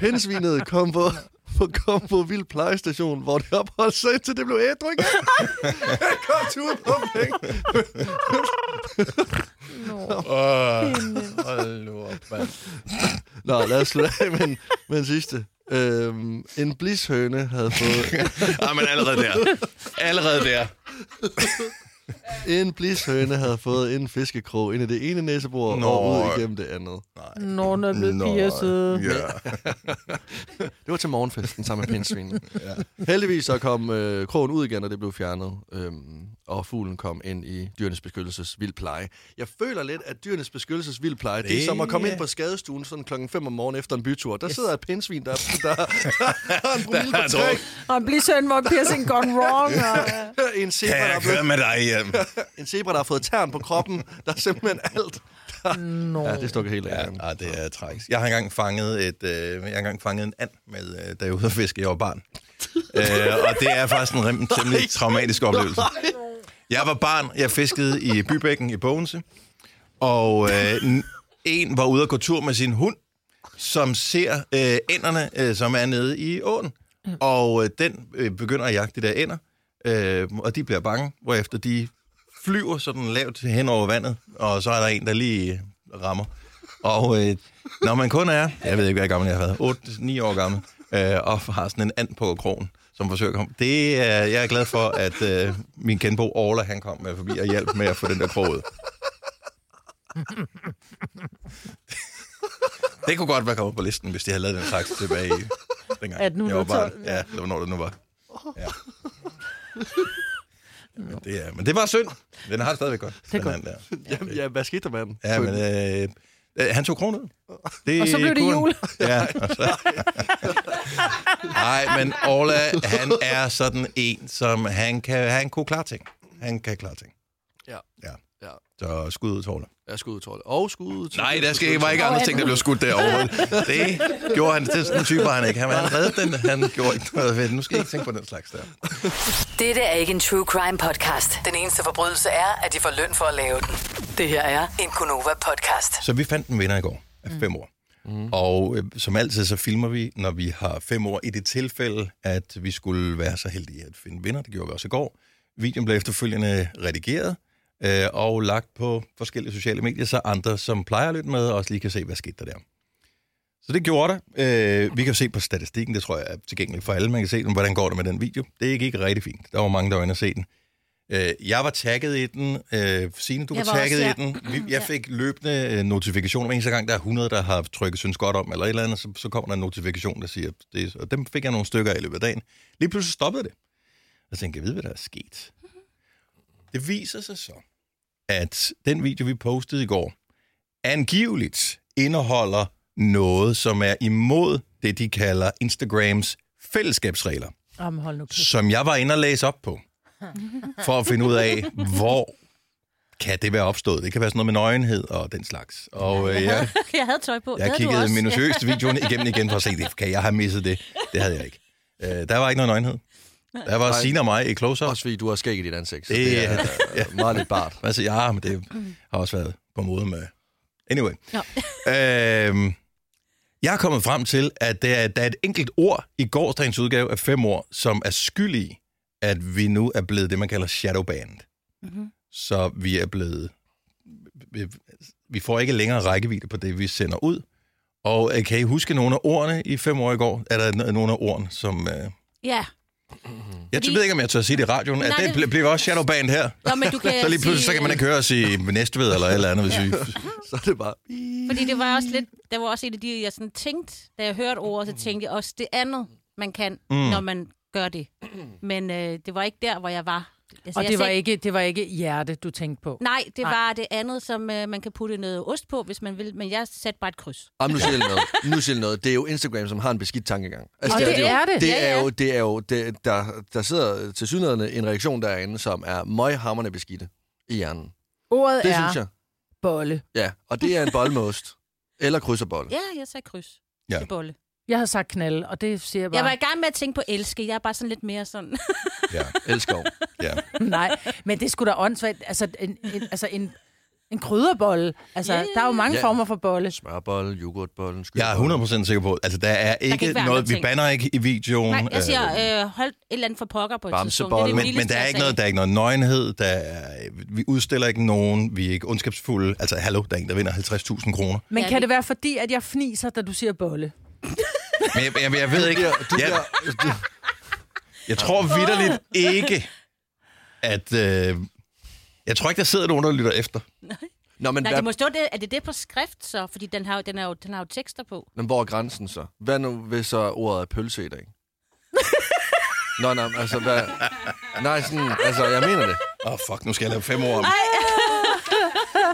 Pindsvinet kom på, på, kom på Vild Plejestation, hvor det opholdt sig, indtil det blev ædru igen. Jeg kom tur på penge. Åh, hold nu op, mand. Nå, lad os slutte af med en, med en sidste. Øhm, en blishøne havde fået... Ja, men allerede der. Allerede der. En blishøne havde fået en fiskekrog ind i det ene næsebor Nå. og ud igennem det andet. Nå, den er blevet pierced. Ja. Det var til morgenfesten sammen med pindsvinen. ja. Heldigvis så kom øh, krogen ud igen, og det blev fjernet. Øhm, og fuglen kom ind i dyrenes beskyttelses vildpleje. Jeg føler lidt, at dyrenes beskyttelses vildpleje, det er som at komme ind på skadestuen sådan klokken 5 om morgenen efter en bytur. Der sidder et pindsvin, der, der, der har en promille Der er på tre. Og en blissøn, hvor piercing gone wrong. Og, En zebra, Kan der jeg køre blevet, med dig hjem? en zebra, der har fået tern på kroppen. Der er simpelthen alt. Nå. Ja, det slukker helt af. Ja, ja, det er tragisk. Jeg har engang fanget, et, øh, jeg har engang fanget en and, med, øh, da jeg var ude at fiske, jeg var barn. øh, og det er faktisk en temmelig traumatisk oplevelse. Jeg var barn, jeg fiskede i Bybækken i Bogense, og øh, en var ude at gå tur med sin hund, som ser øh, ænderne, øh, som er nede i åen. Og øh, den øh, begynder at jagte de der ænder, øh, og de bliver bange, hvorefter de flyver sådan lavt hen over vandet, og så er der en, der lige rammer. Og øh, når man kun er, jeg ved ikke, hvad gammel jeg har været, 8-9 år gammel, øh, og har sådan en and på krogen, som forsøger at komme. Det er, jeg er glad for, at øh, min genbo Orla, han kom med forbi og hjalp med at få den der krog ud. Det kunne godt være kommet på listen, hvis de havde lavet den slags tilbage i dengang. 1812. jeg var barn. Ja, det var når det nu var. Ja. Men det, er, men det var synd. Den har det stadigvæk godt. Det er godt. Der. Jamen, ja, hvad skete der med den? Ja, men øh, han tog kronen ud. Det Og så blev det kunne jul. Ja, og så... Nej, men Orla, han er sådan en, som han kan, han kunne klare ting. Han kan klare ting. Ja. Ja. ja. Så skud ud til Orla. Ja, skud ud til. Og skud ud til... Nej, der skal ikke, var ikke andre ting, der blev skudt derovre. Det gjorde han. Det er sådan en type, var han ikke. Han, han reddede den. Han gjorde ikke noget ved det. Nu skal I ikke tænke på den slags der. Dette er ikke en true crime podcast. Den eneste forbrydelse er, at de får løn for at lave den. Det her er en Gunova podcast. Så vi fandt en vinder i går af fem år. Mm. Og øh, som altid, så filmer vi, når vi har fem år. I det tilfælde, at vi skulle være så heldige at finde vinder. Det gjorde vi også i går. Videoen blev efterfølgende redigeret øh, og lagt på forskellige sociale medier, så andre, som plejer at lytte med, også lige kan se, hvad skete der der. Så det gjorde det. Øh, vi kan se på statistikken, det tror jeg er tilgængeligt for alle. Man kan se, hvordan går det med den video. Det gik rigtig fint. Der var mange, der var inde og se den. Øh, jeg var tagget i den. Øh, Signe, du var, Jeg var tagget også, i den. Vi, jeg fik løbende øh, notifikationer. Hver eneste gang, der er 100, der har trykket synes godt om, eller et eller andet, så, så kommer der en notifikation, der siger det. Og dem fik jeg nogle stykker af i løbet af dagen. Lige pludselig stoppede det. Og så tænkte jeg, jeg ved, hvad der er sket. Det viser sig så, at den video, vi postede i går, angiveligt indeholder noget, som er imod det, de kalder Instagrams fællesskabsregler, Jamen, hold nu kæft. som jeg var inde og læse op på, for at finde ud af, hvor kan det være opstået. Det kan være sådan noget med nøgenhed og den slags. Og øh, jeg, jeg havde tøj på. Det jeg havde du kiggede også. minutiøst videoen igennem igen for at se det. Kan jeg have misset det? Det havde jeg ikke. Øh, der var ikke noget nøgenhed. Der var. Signe og mig i close-up. Også fordi du har skæg i dit ansigt, så Det, det, er ja. øh, meget lidt bart. Altså, ja, men det har også været på mode med... Anyway. Ja. Øhm, jeg er kommet frem til, at der er, der er et enkelt ord i gårdsdagens udgave af fem år, som er skyld i, at vi nu er blevet det, man kalder shadowbanned. Mm-hmm. Så vi er blevet... Vi, vi får ikke længere rækkevidde på det, vi sender ud. Og øh, kan I huske nogle af ordene i fem år i går? Er der nogle af ordene, som... Øh... Ja. Jeg Fordi... ved ikke, om jeg tør sige det i radioen. Nej, det det- bliver også shadowbanned her. Nå, men du kan så lige pludselig, så sige- kan man ikke høre os i Næstved eller et eller andet, hvis Ja. vi... Så er det bare... Fordi det var også lidt, der var også et af de, jeg sådan tænkte, da jeg hørte ordet, så tænkte jeg også det andet, man kan, mm. når man gør det. Men øh, det var ikke der, hvor jeg var. Altså, Og det var, sagde- ikke, det var ikke hjerte, du tænkte på? Nej, det Nej. var det andet, som øh, man kan putte noget ost på, hvis man vil. Men jeg satte bare et kryds. Jamen, nu siger noget. Nu siger noget. Det er jo Instagram, som har en beskidt tankegang. Altså, Og det jo- er det. Det er jo, det er jo det, der, der sidder til synligheden en reaktion derinde, som er møghamrende beskidte i hjernen. Ordet Det er synes jeg. bolle. Ja, og det er en bold med ost. Eller krydserbolle. Ja, jeg sagde kryds. Ja. Til bolle. Jeg har sagt knalde, og det siger jeg bare... Jeg var i gang med at tænke på elske. Jeg er bare sådan lidt mere sådan... Ja, elskov. Ja. Nej, men det skulle da åndssvagt. Altså, en, en, altså en, en krydderbolle. Altså, ja, der er jo mange ja. former for bolle. Smørbolle, yoghurtbolle, Jeg er 100% sikker på, altså der er ikke, ikke være noget, vi ting. banner ikke i videoen. Nej, jeg siger, øh, øh, hold et eller andet for pokker på et tidspunkt. Det er det Men, men der er ikke noget, der er ikke noget nøgenhed, der er, vi udstiller ikke nogen, vi er ikke ondskabsfulde. Altså, hallo, der er en, der vinder 50.000 kroner. Men kan det være fordi, at jeg fniser, da du siger bolle? Men jeg, jeg, jeg ved ikke, jeg, jeg tror vidderligt ikke, at... Øh, jeg tror ikke, der sidder nogen, der lytter efter. Nå, men, Nej, hvad, det må stå det. Er det det på skrift så? Fordi den har, den er jo, den har jo tekster på. men hvor er grænsen så? Hvad nu, hvis så ordet er pølse i dag? Nå, nej, altså, hvad... Nej, sådan, altså, jeg mener det. Åh, oh, fuck, nu skal jeg lave fem år om.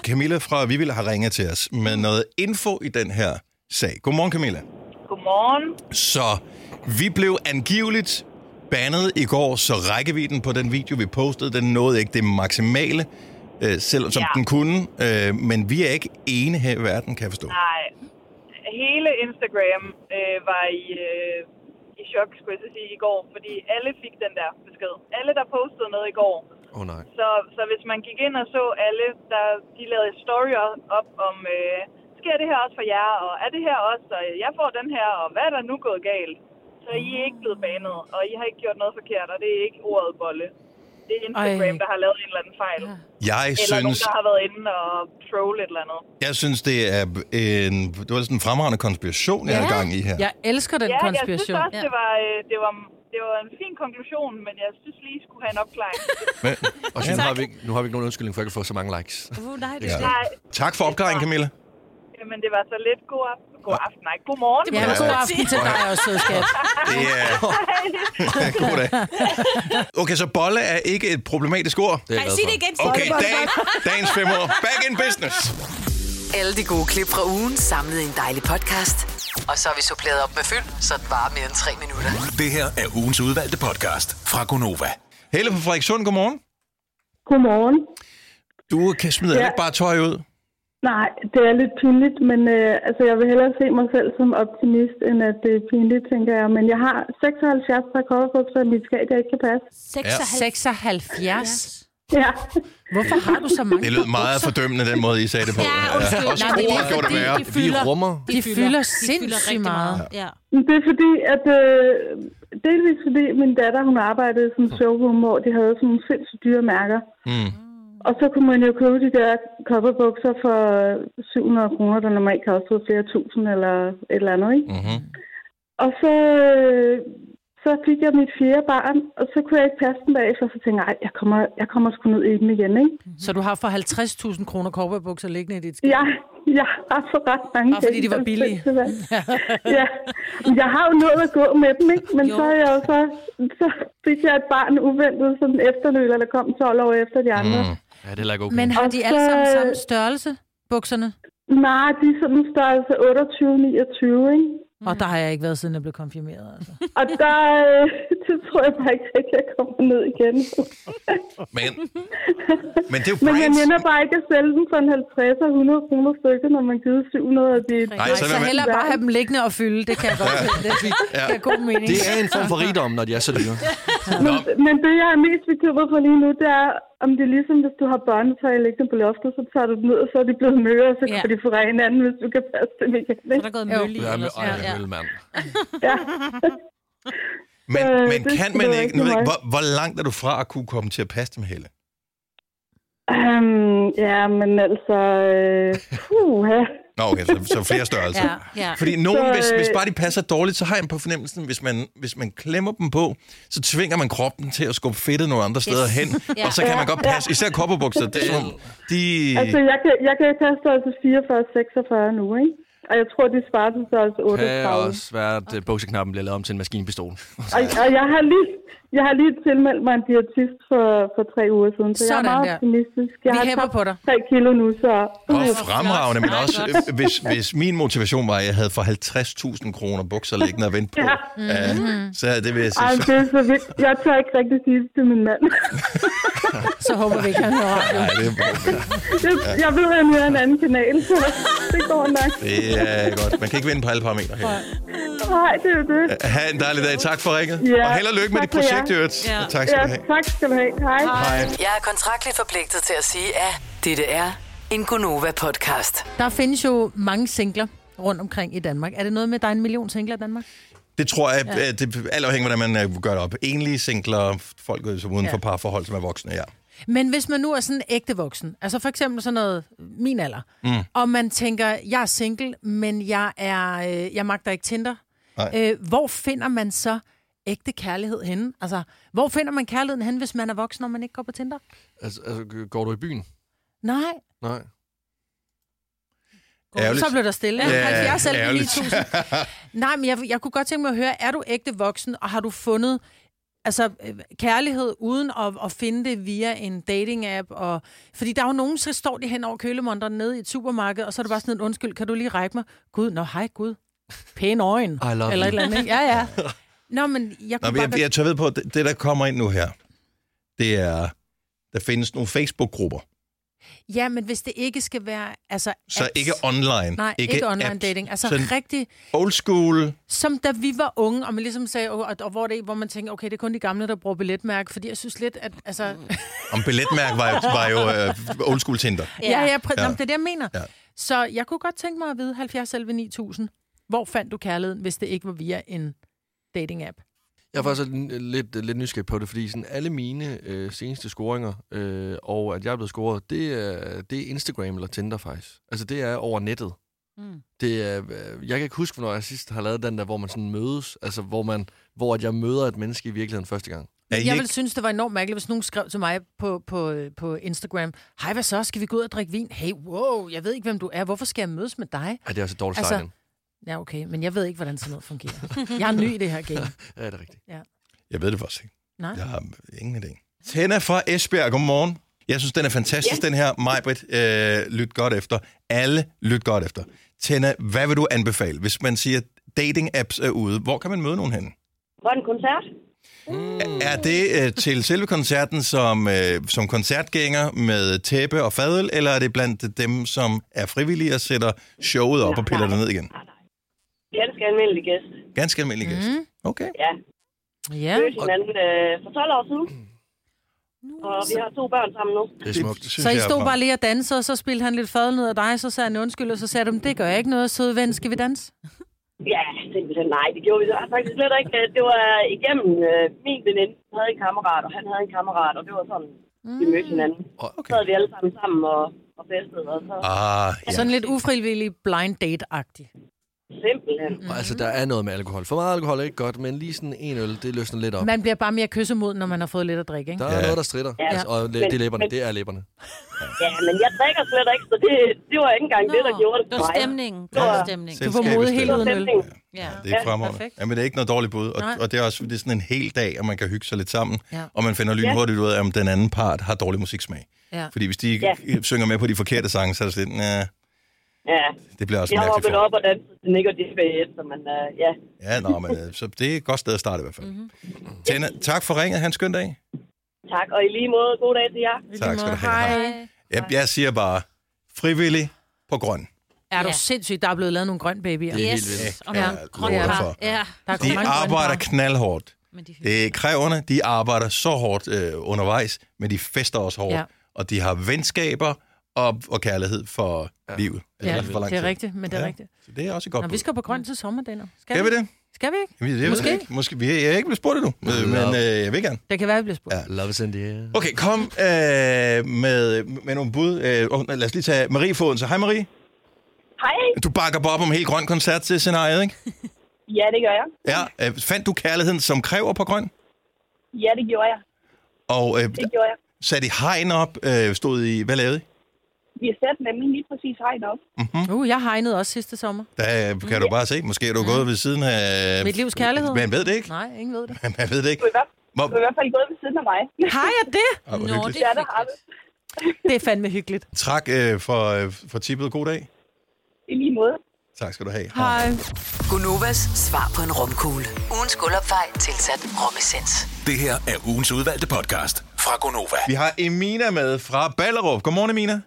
Camilla fra Vivild har ringet til os med noget info i den her sag. Godmorgen, Camilla. Godmorgen. Så vi blev angiveligt bandet i går, så rækkevidden på den video, vi postede, den nåede ikke det maksimale. øh, selv som Ja. den kunne. Øh, men vi er ikke ene her i verden, kan jeg forstå. Nej, hele Instagram øh, var i, øh, i chok, skulle jeg så sige, i går, fordi alle fik den der besked. Alle, der postede noget i går. Oh, nej. Så, så hvis man gik ind og så alle, der de lavede story op om, øh, sker det her også for jer, og er det her også, og jeg får den her, og hvad er der nu gået galt? Så I er ikke blevet banet, og I har ikke gjort noget forkert, og det er ikke ordet bolle. Det er Instagram, Ej. der har lavet en eller anden fejl. Jeg eller nogen, synes, der har været inde og troll et eller andet. jeg synes, det er en, det var sådan en fremragende konspiration, jeg er i gang i her. Jeg elsker den ja, konspiration. jeg synes også, det var, øh, det, var, det var en fin konklusion, men jeg synes lige, I skulle have en opklaring. Men, Og så nu har, vi, ikke- nu har vi ikke nogen undskyldning for ikke at få så mange likes. Uh, nej, Ja. Nej, tak for opklaringen, Camilla. Men det var så lidt god aften. God aften, nej, god morgen. Ja, god aften til dig også, skat. Det er... God dag. Okay, så bolle er ikke et problematisk ord? Det er jeg sig det igen. Okay, dag, dagens fem år. Back in business. Alle de gode klip fra ugen samlet i en dejlig podcast. Og så har vi suppleret op med fyld, så det varer mere end tre minutter. Det her er ugens udvalgte podcast fra Gonova. Helle fra Frederikssund, godmorgen. Godmorgen. Du kan smide Ja. ikke bare tøj ud. Nej, det er lidt pinligt, men øh, altså, jeg vil hellere se mig selv som optimist, end at det er pinligt, tænker jeg. Men jeg har 76 par coverbukser i mit skab, jeg ikke kan passe. 76. Ja. Hvorfor har du så mange Det lød meget fordømmende, den måde, I sagde det på. Ja, undskyld. Også Nej, det er det fordi, værre. de fylder- Vi rummer. De fylder sindssygt meget. Ja. Men Det er fordi, at øh, delvis fordi min datter, hun arbejdede en showroom, hvor de havde sådan nogle sindssygt dyre mærker. Mm. Og så kunne man jo købe de der kopperbukser for 700 kroner, der normalt kostede flere tusind eller et eller andet, ikke? Mm-hmm. Og så, så fik jeg mit fjerde barn, og så kunne jeg ikke passe den bagefter, så tænkte jeg, "Ej, jeg kommer, jeg kommer sgu ned i den igen, ikke? Så du har for 50.000 kroner korperbukser liggende i dit skab? Ja, jeg har så ret mange Bare fordi de var billige. ja, jeg har jo nået at gå med dem, ikke? Men Jo. så, er jeg jo så, så fik jeg et barn uventet, sådan efterløb, der kom 12 år efter de andre. Mm. Ja, det er heller ikke okay. Men har de Og alle sammen samme størrelse, bukserne? Nej, de er sådan størrelse 28-29, ikke? Og der har jeg ikke været, siden jeg blev konfirmeret. Altså. Og der, øh, det tror jeg bare ikke rigtig, jeg kommer ned igen. Men, men det er jo Men jeg mener bare ikke at sælge dem for en 50 og 100 kroner stykket, når man giver 700 af det. Nej, så så, hellere bare have dem liggende og fylde. Det kan jeg godt se. Det Ja. giver god mening. Det er en form for rigdom, når de er så dyre. Men, men det, jeg er mest bekymret for lige nu, det er, om det er ligesom, hvis du har børnetøj liggende på loftet, så tager du dem ned, og så er de blevet møre, og så Ja. kan de få hinanden, hvis du kan passe dem igen. Så er der gået møl i. Ja, Ja, ja. mand. Ja. Men, men det kan man ikke... ikke Nu ikke hvor, hvor langt er du fra at kunne komme til at passe dem, Helle? Um, ja, men altså... Øh, puh, ja. Nå, okay, så, så flere størrelser. Ja, ja. Fordi nogen, Så, hvis, øh, hvis bare de passer dårligt, så har jeg på fornemmelsen, hvis man, hvis man klemmer dem på, så tvinger man kroppen til at skubbe fedtet nogle andre steder hen, Ja. og så kan man godt passe, især kopperbukser, det de... Altså, jeg kan, jeg kan passe størrelse 44-46 nu, ikke? Og jeg tror, de svarer til størrelse Det kan 38. også være, at øh, bukseknappen bliver lavet om til en maskinpistol. Og, og jeg har lige, jeg har lige tilmeldt mig en diætist for, for tre uger siden, så jeg Sådan er meget der. optimistisk. Jeg Vi har hæpper tabt på dig. tre kilo nu, så... Og fremragende, men også, øh, hvis, hvis min motivation var, at jeg havde for 50.000 kroner bukser liggende og vente på, Ja. ja. så det vil jeg Ej, sige, det er så vildt. Jeg tør ikke rigtig sige det til min mand. Så håber vi ikke, han hører. Nej, det, Det- jeg ved, at han hører en anden kanal, så det går nok. det er godt. Man kan ikke vinde på alle parametre her. Nej, det er det. Ha' en dejlig dag. Tak for ringet. Ja, Og held og lykke med dit for projekt, øvrigt. Ja. Tak skal Ja, du have. tak skal du have. Hej. Hej. Jeg er kontraktligt forpligtet til at sige, at dette er en Gonova-podcast. Der findes jo mange singler rundt omkring i Danmark. Er det noget med, at der er en million singler i Danmark? Det tror jeg, ja. det er alt afhængig af, hvordan man øh, gør det op. Enlige singler, folk øh, som uden for Ja. parforhold, som er voksne, ja. Men hvis man nu er sådan ægte voksen, altså for eksempel sådan noget, min alder, Mm. og man tænker, jeg er single, men jeg er, øh, jeg magter ikke Tinder. Nej. Øh, hvor finder man så ægte kærlighed henne? Altså, hvor finder man kærligheden henne, hvis man er voksen, og man ikke går på Tinder? Altså, altså, går du i byen? Nej. Nej. Ærgerligt. Så blev der stille. Ja, 70 eller ærgerligt. 9000. Nej, men jeg, jeg kunne godt tænke mig at høre, er du ægte voksen, og har du fundet altså, øh, kærlighed uden at, at finde det via en dating-app? Og, fordi der er jo nogen, så står de hen over kølemonteren nede i et supermarked, og så er det bare sådan en undskyld, kan du lige række mig? Gud, nå hej Gud. Pæn øjen. Eller you. et eller andet, ikke? Ja, ja. Nå, men jeg Nå, kunne men bare... jeg, jeg tør ved på, at det, det, der kommer ind nu her, det er, der findes nogle Facebook-grupper, Ja, men hvis det ikke skal være... Altså, Så apps. ikke online. Nej, ikke, ikke online apps. dating. Altså Sådan rigtig... Old school. Som da vi var unge, og man ligesom sagde, og, og hvor, det, hvor man tænker, okay, det er kun de gamle, der bruger billetmærke, fordi jeg synes lidt, at... Altså, Om billetmærke var jo, var jo øh, old school Tinder. ja, ja, præ- Ja. ja. det er det, jeg mener. Ja. Så jeg kunne godt tænke mig at vide, 70 11 9000, hvor fandt du kærligheden, hvis det ikke var via en dating-app? Jeg er faktisk lidt, lidt nysgerrig på det, fordi sådan alle mine øh, seneste scoringer, øh, og at jeg er blevet scoret, det er, det er Instagram eller Tinder faktisk. Altså det er over nettet. Mm. Det er, øh, jeg kan ikke huske, hvornår jeg sidst har lavet den der, hvor man sådan mødes, altså hvor, man, hvor at jeg møder et menneske i virkeligheden første gang. Jeg vil synes, det var enormt mærkeligt, hvis nogen skrev til mig på, på, øh, på Instagram, hej, hvad så, skal vi gå ud og drikke vin? Hey, wow, jeg ved ikke, hvem du er. Hvorfor skal jeg mødes med dig? Ja, det er også et dårligt altså, Ja, okay, men jeg ved ikke, hvordan sådan noget fungerer. Jeg er ny i det her game. Ja, det er rigtigt. Ja. Jeg ved det faktisk ikke. Nej. Jeg har ingen idé. Tenna fra Esbjerg, godmorgen. Jeg synes, den er fantastisk, ja. den her. Majbrit, øh, lyt godt efter. Alle lyt godt efter. Tenna, hvad vil du anbefale, hvis man siger, dating-apps er ude? Hvor kan man møde nogen henne? Grøn koncert. Mm. Er det øh, til selve koncerten som, øh, som koncertgænger med tæppe og fadøl, eller er det blandt dem, som er frivillige og sætter showet op og piller det ned igen? Ganske almindelig gæst. Ganske almindelig gæst. Mm. Okay. Ja. Ja. Mødte hinanden øh, for 12 år siden. Og vi har to børn sammen nu. Det er smukt. Så I stod bare lige og dansede, og så spildte han lidt fadel ned af dig, så sagde han undskyld, og så sagde du, det gør jeg ikke noget, søde ven, skal vi danse? Ja, simpelthen nej, det gjorde vi så faktisk slet ikke. Det var igennem øh, min veninde, hun havde en kammerat, og han havde en kammerat, og det var sådan, mm. vi mødte hinanden. Okay. Så sad vi alle sammen sammen og, og festede, og så Ah, Ja. Sådan lidt ufrivillig blind date-agtig. Simpelthen. Mm. Og altså, der er noget med alkohol. For meget alkohol er ikke godt, men lige sådan en øl, det løsner lidt op. Man bliver bare mere kyssemod, når man har fået lidt at drikke, ikke? Der er noget, der strider. Ja. Altså, og det, Men- det er læberne. men- Det er læberne. Ja, men jeg drikker slet ikke, så det, det var ikke engang det, der gjorde det Det for var mig. stemningen. Det Det var var stemningen. Du får modet helt uden øl. Ja. Det er fremragende. perfekt. Ja, men det er ikke noget dårligt bud. Og, Nej. og det er også det er sådan en hel dag, og man kan hygge sig lidt sammen. Ja. Og man finder lynhurtigt ud af, om den anden part har dårlig musiksmag. Ja. Fordi hvis de Ja. synger med på de forkerte sange, så er det sådan Ja, det bliver også jeg form. op og danset til Nick og Disney så man, øh, ja. Ja, nå, men øh, så det er et godt sted at starte i hvert fald. Mhm. Mm-hmm. Tjena, tak for ringet. Han skøn dag. Tak, og i lige måde, god dag til jer. Tak skal du have. Hej. Jeg, jeg siger bare, frivillig på grøn. Er du Ja. sindssygt, der er blevet lavet nogle grøn babyer. Det er Yes. helt vildt. Og Ja, lover par. for. Ja. Der er De arbejder knaldhårdt. Men de Det er kræverne, de arbejder så hårdt øh, undervejs, men de fester også hårdt. Ja. Og de har venskaber og, og kærlighed for ja. livet. Eller i Ja, for lang det er tid. rigtigt, men det er Ja. rigtigt. Så det er også et godt Nå, bud. vi skal på grøn til sommer, Denner. Skal vi det? Skal vi ikke? Jamen, det Måske. Måske. Ikke. Måske. Vi er, jeg er ikke blevet spurgt endnu, øh, men øh, jeg vil gerne. Det kan være, vi bliver spurgt. Ja. Love is in the air. Okay, kom øh, med, med nogle bud. Øh, lad os lige tage Marie Foden. Så hej Marie. Hej. Du bakker bare op om helt grøn koncert til scenariet, ikke? Ja, det gør jeg. Ja. Øh, fandt du kærligheden, som kræver på grøn? Ja, det gjorde jeg. Og øh, Det gjorde jeg. satte I hegn op? Øh, stod I, hvad lavede I? Vi har sat nemlig lige præcis hegn op. Mm-hmm. Uh, jeg hegnede også sidste sommer. Der kan du bare se. Måske er du gået ved siden af... Mit livs kærlighed. Man ved det ikke. Nej, ingen ved det. Man ved det ikke. Du er i hvert, Hvor, du er i hvert fald gået ved siden af mig. Har jeg det? Ah, Nå, hyggeligt. det Ja, er det har. Det er fandme hyggeligt. Tak øh, for, øh, for tippet. God dag. I lige måde. Tak skal du have. Hej. Gunovas svar på en romkugle. Ugens guldopfej tilsat romessens. Det her er ugens udvalgte podcast fra Gonova. Vi har Emina med fra Ballerup. Godmorgen, Emina.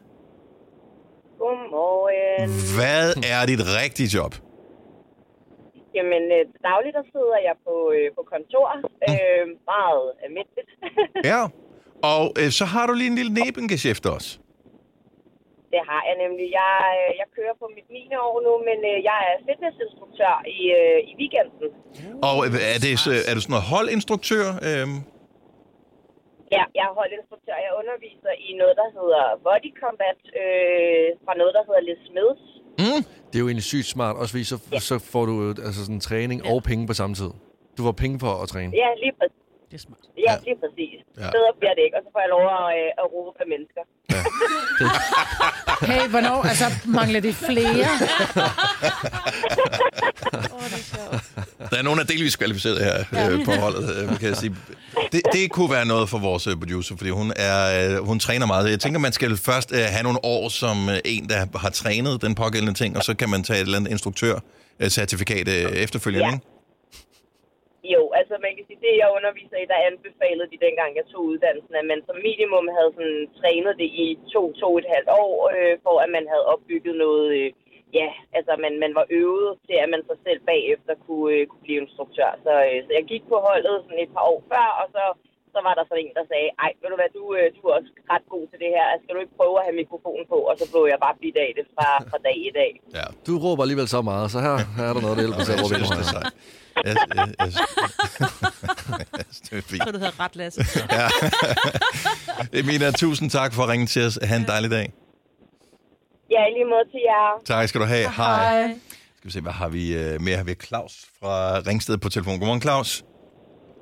Hvad er dit rigtige job? Jamen, øh, dagligt der sidder jeg på, øh, på kontor. Øh, meget almindeligt. Ja. Og øh, så har du lige en lille nebengeschæft også. det har jeg nemlig. Jeg, øh, jeg kører på mit 9. år nu, men øh, jeg er fitnessinstruktør i, øh, i weekenden. Og øh, er, det, så- er du sådan noget holdinstruktør? Øhm, Ja, jeg er holdinstruktør. Jeg underviser i noget, der hedder Body Combat, øh, fra noget, der hedder Les Smiths. mm. Det er jo egentlig sygt smart, også fordi så, så får du jo altså sådan træning og penge på samme tid. Du får penge for at træne. Ja, lige præcis. Det er smart. Ja, lige præcis. Ja. Ja. Bedre bliver det ikke, og så får jeg lov at, øh, at råbe af mennesker. Hey, hvornår? Altså, mangler det flere? Der er nogen, der er delvis kvalificeret her øh, på holdet, øh, kan jeg sige. Det, det kunne være noget for vores øh, producer, fordi hun, er, øh, hun træner meget. Jeg tænker, man skal først øh, have nogle år som øh, en, der har trænet den pågældende ting, og så kan man tage et eller andet instruktør-certifikat øh, efterfølgende, Ja. ikke? Altså altså man kan sige, det jeg underviser i, der anbefalede de dengang, jeg tog uddannelsen, at man som minimum havde sådan trænet det i to, to et halvt år, øh, for at man havde opbygget noget, øh, ja, altså man, man var øvet til, at man sig selv bagefter kunne, øh, kunne blive instruktør. Så, øh, så jeg gik på holdet sådan et par år før, og så, så var der sådan en, der sagde, ej, ved du hvad, du, øh, du er også ret god til det her, skal du ikke prøve at have mikrofonen på? Og så blev jeg bare bidt af det fra, fra dag i dag. Du råber alligevel så meget, så her, her er der noget, der hjælper til at råbe højere. Jeg, jeg, jeg, det er fint. Så du hedder ret, Lasse. Ja. Emina, tusind tak for at ringe til os. Ha' en dejlig dag. Ja, i lige måde til jer. Tak skal du have. Hej. Skal vi se, hvad har vi øh, mere? Har vi Claus fra Ringsted på telefon. Godmorgen, Claus.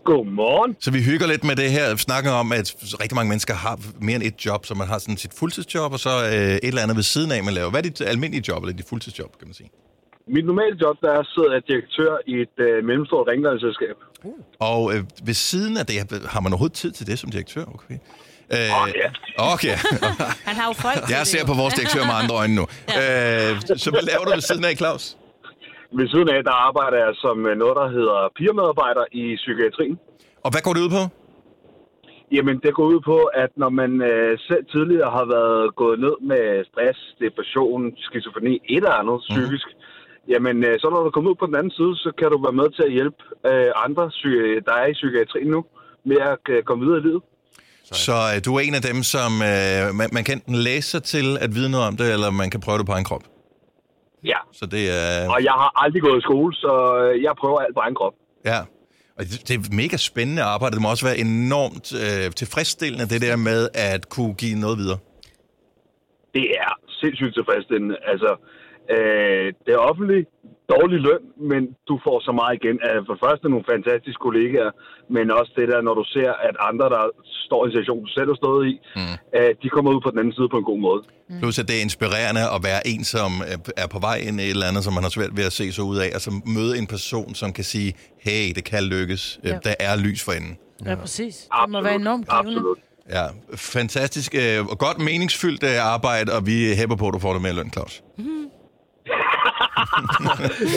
Godmorgen. Så vi hygger lidt med det her. Snakker om, at rigtig mange mennesker har mere end et job, så man har sådan sit fuldtidsjob, og så øh, et eller andet ved siden af, man laver. Hvad er dit almindelige job, eller dit fuldtidsjob, kan man sige? Mit normale job, der er sidder jeg direktør i et øh, mellemstort rengøringsselskab. Og øh, ved siden af det, har man overhovedet tid til det som direktør? Okay. Øh, Åh, ja. Okay. Han har jo folk Jeg ser på vores direktør med andre øjne nu. øh, så hvad laver du ved siden af, Claus? Ved siden af, der arbejder jeg som øh, noget, der hedder peermedarbejder i psykiatrien. Og hvad går det ud på? Jamen, det går ud på, at når man øh, selv tidligere har været gået ned med stress, depression, skizofreni, et eller andet Mhm. psykisk, jamen, øh, så når du kommer ud på den anden side, så kan du være med til at hjælpe øh, andre, der er i psykiatrien nu, med at øh, komme videre i livet. Så øh, du er en af dem, som øh, man, man kan enten læse sig til at vide noget om det, eller man kan prøve det på egen krop. Ja. Så det er... Og jeg har aldrig gået i skole, så øh, jeg prøver alt på egen krop. Ja. Og det, det er mega spændende arbejde. Det må også være enormt øh, tilfredsstillende, det der med at kunne give noget videre. det er sindssygt tilfredsstillende. Altså, øh, det er offentligt dårlig løn, men du får så meget igen. Altså, for det første nogle fantastiske kollegaer, men også det der, når du ser, at andre, der står i en situation, du selv har stået i, mm. øh, de kommer ud på den anden side på en god måde. Mm. Plus at det er inspirerende at være en, som øh, er på vej ind i et eller andet, som man har svært ved at se sig ud af, og så møde en person, som kan sige, hey, det kan lykkes. Ja. Ja. Der er lys for enden. Ja, præcis. Det må være enormt givende. Ja, fantastisk øh, og godt meningsfyldt øh, arbejde, og vi hæpper på, at du får det mere løn, Claus.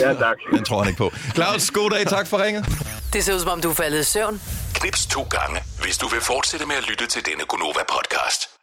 Ja, tak. Den tror han ikke på. Claus, god dag. Tak for ringet. Det ser ud som om, du er faldet i søvn. Knips to gange, hvis du vil fortsætte med at lytte til denne Gonova-podcast.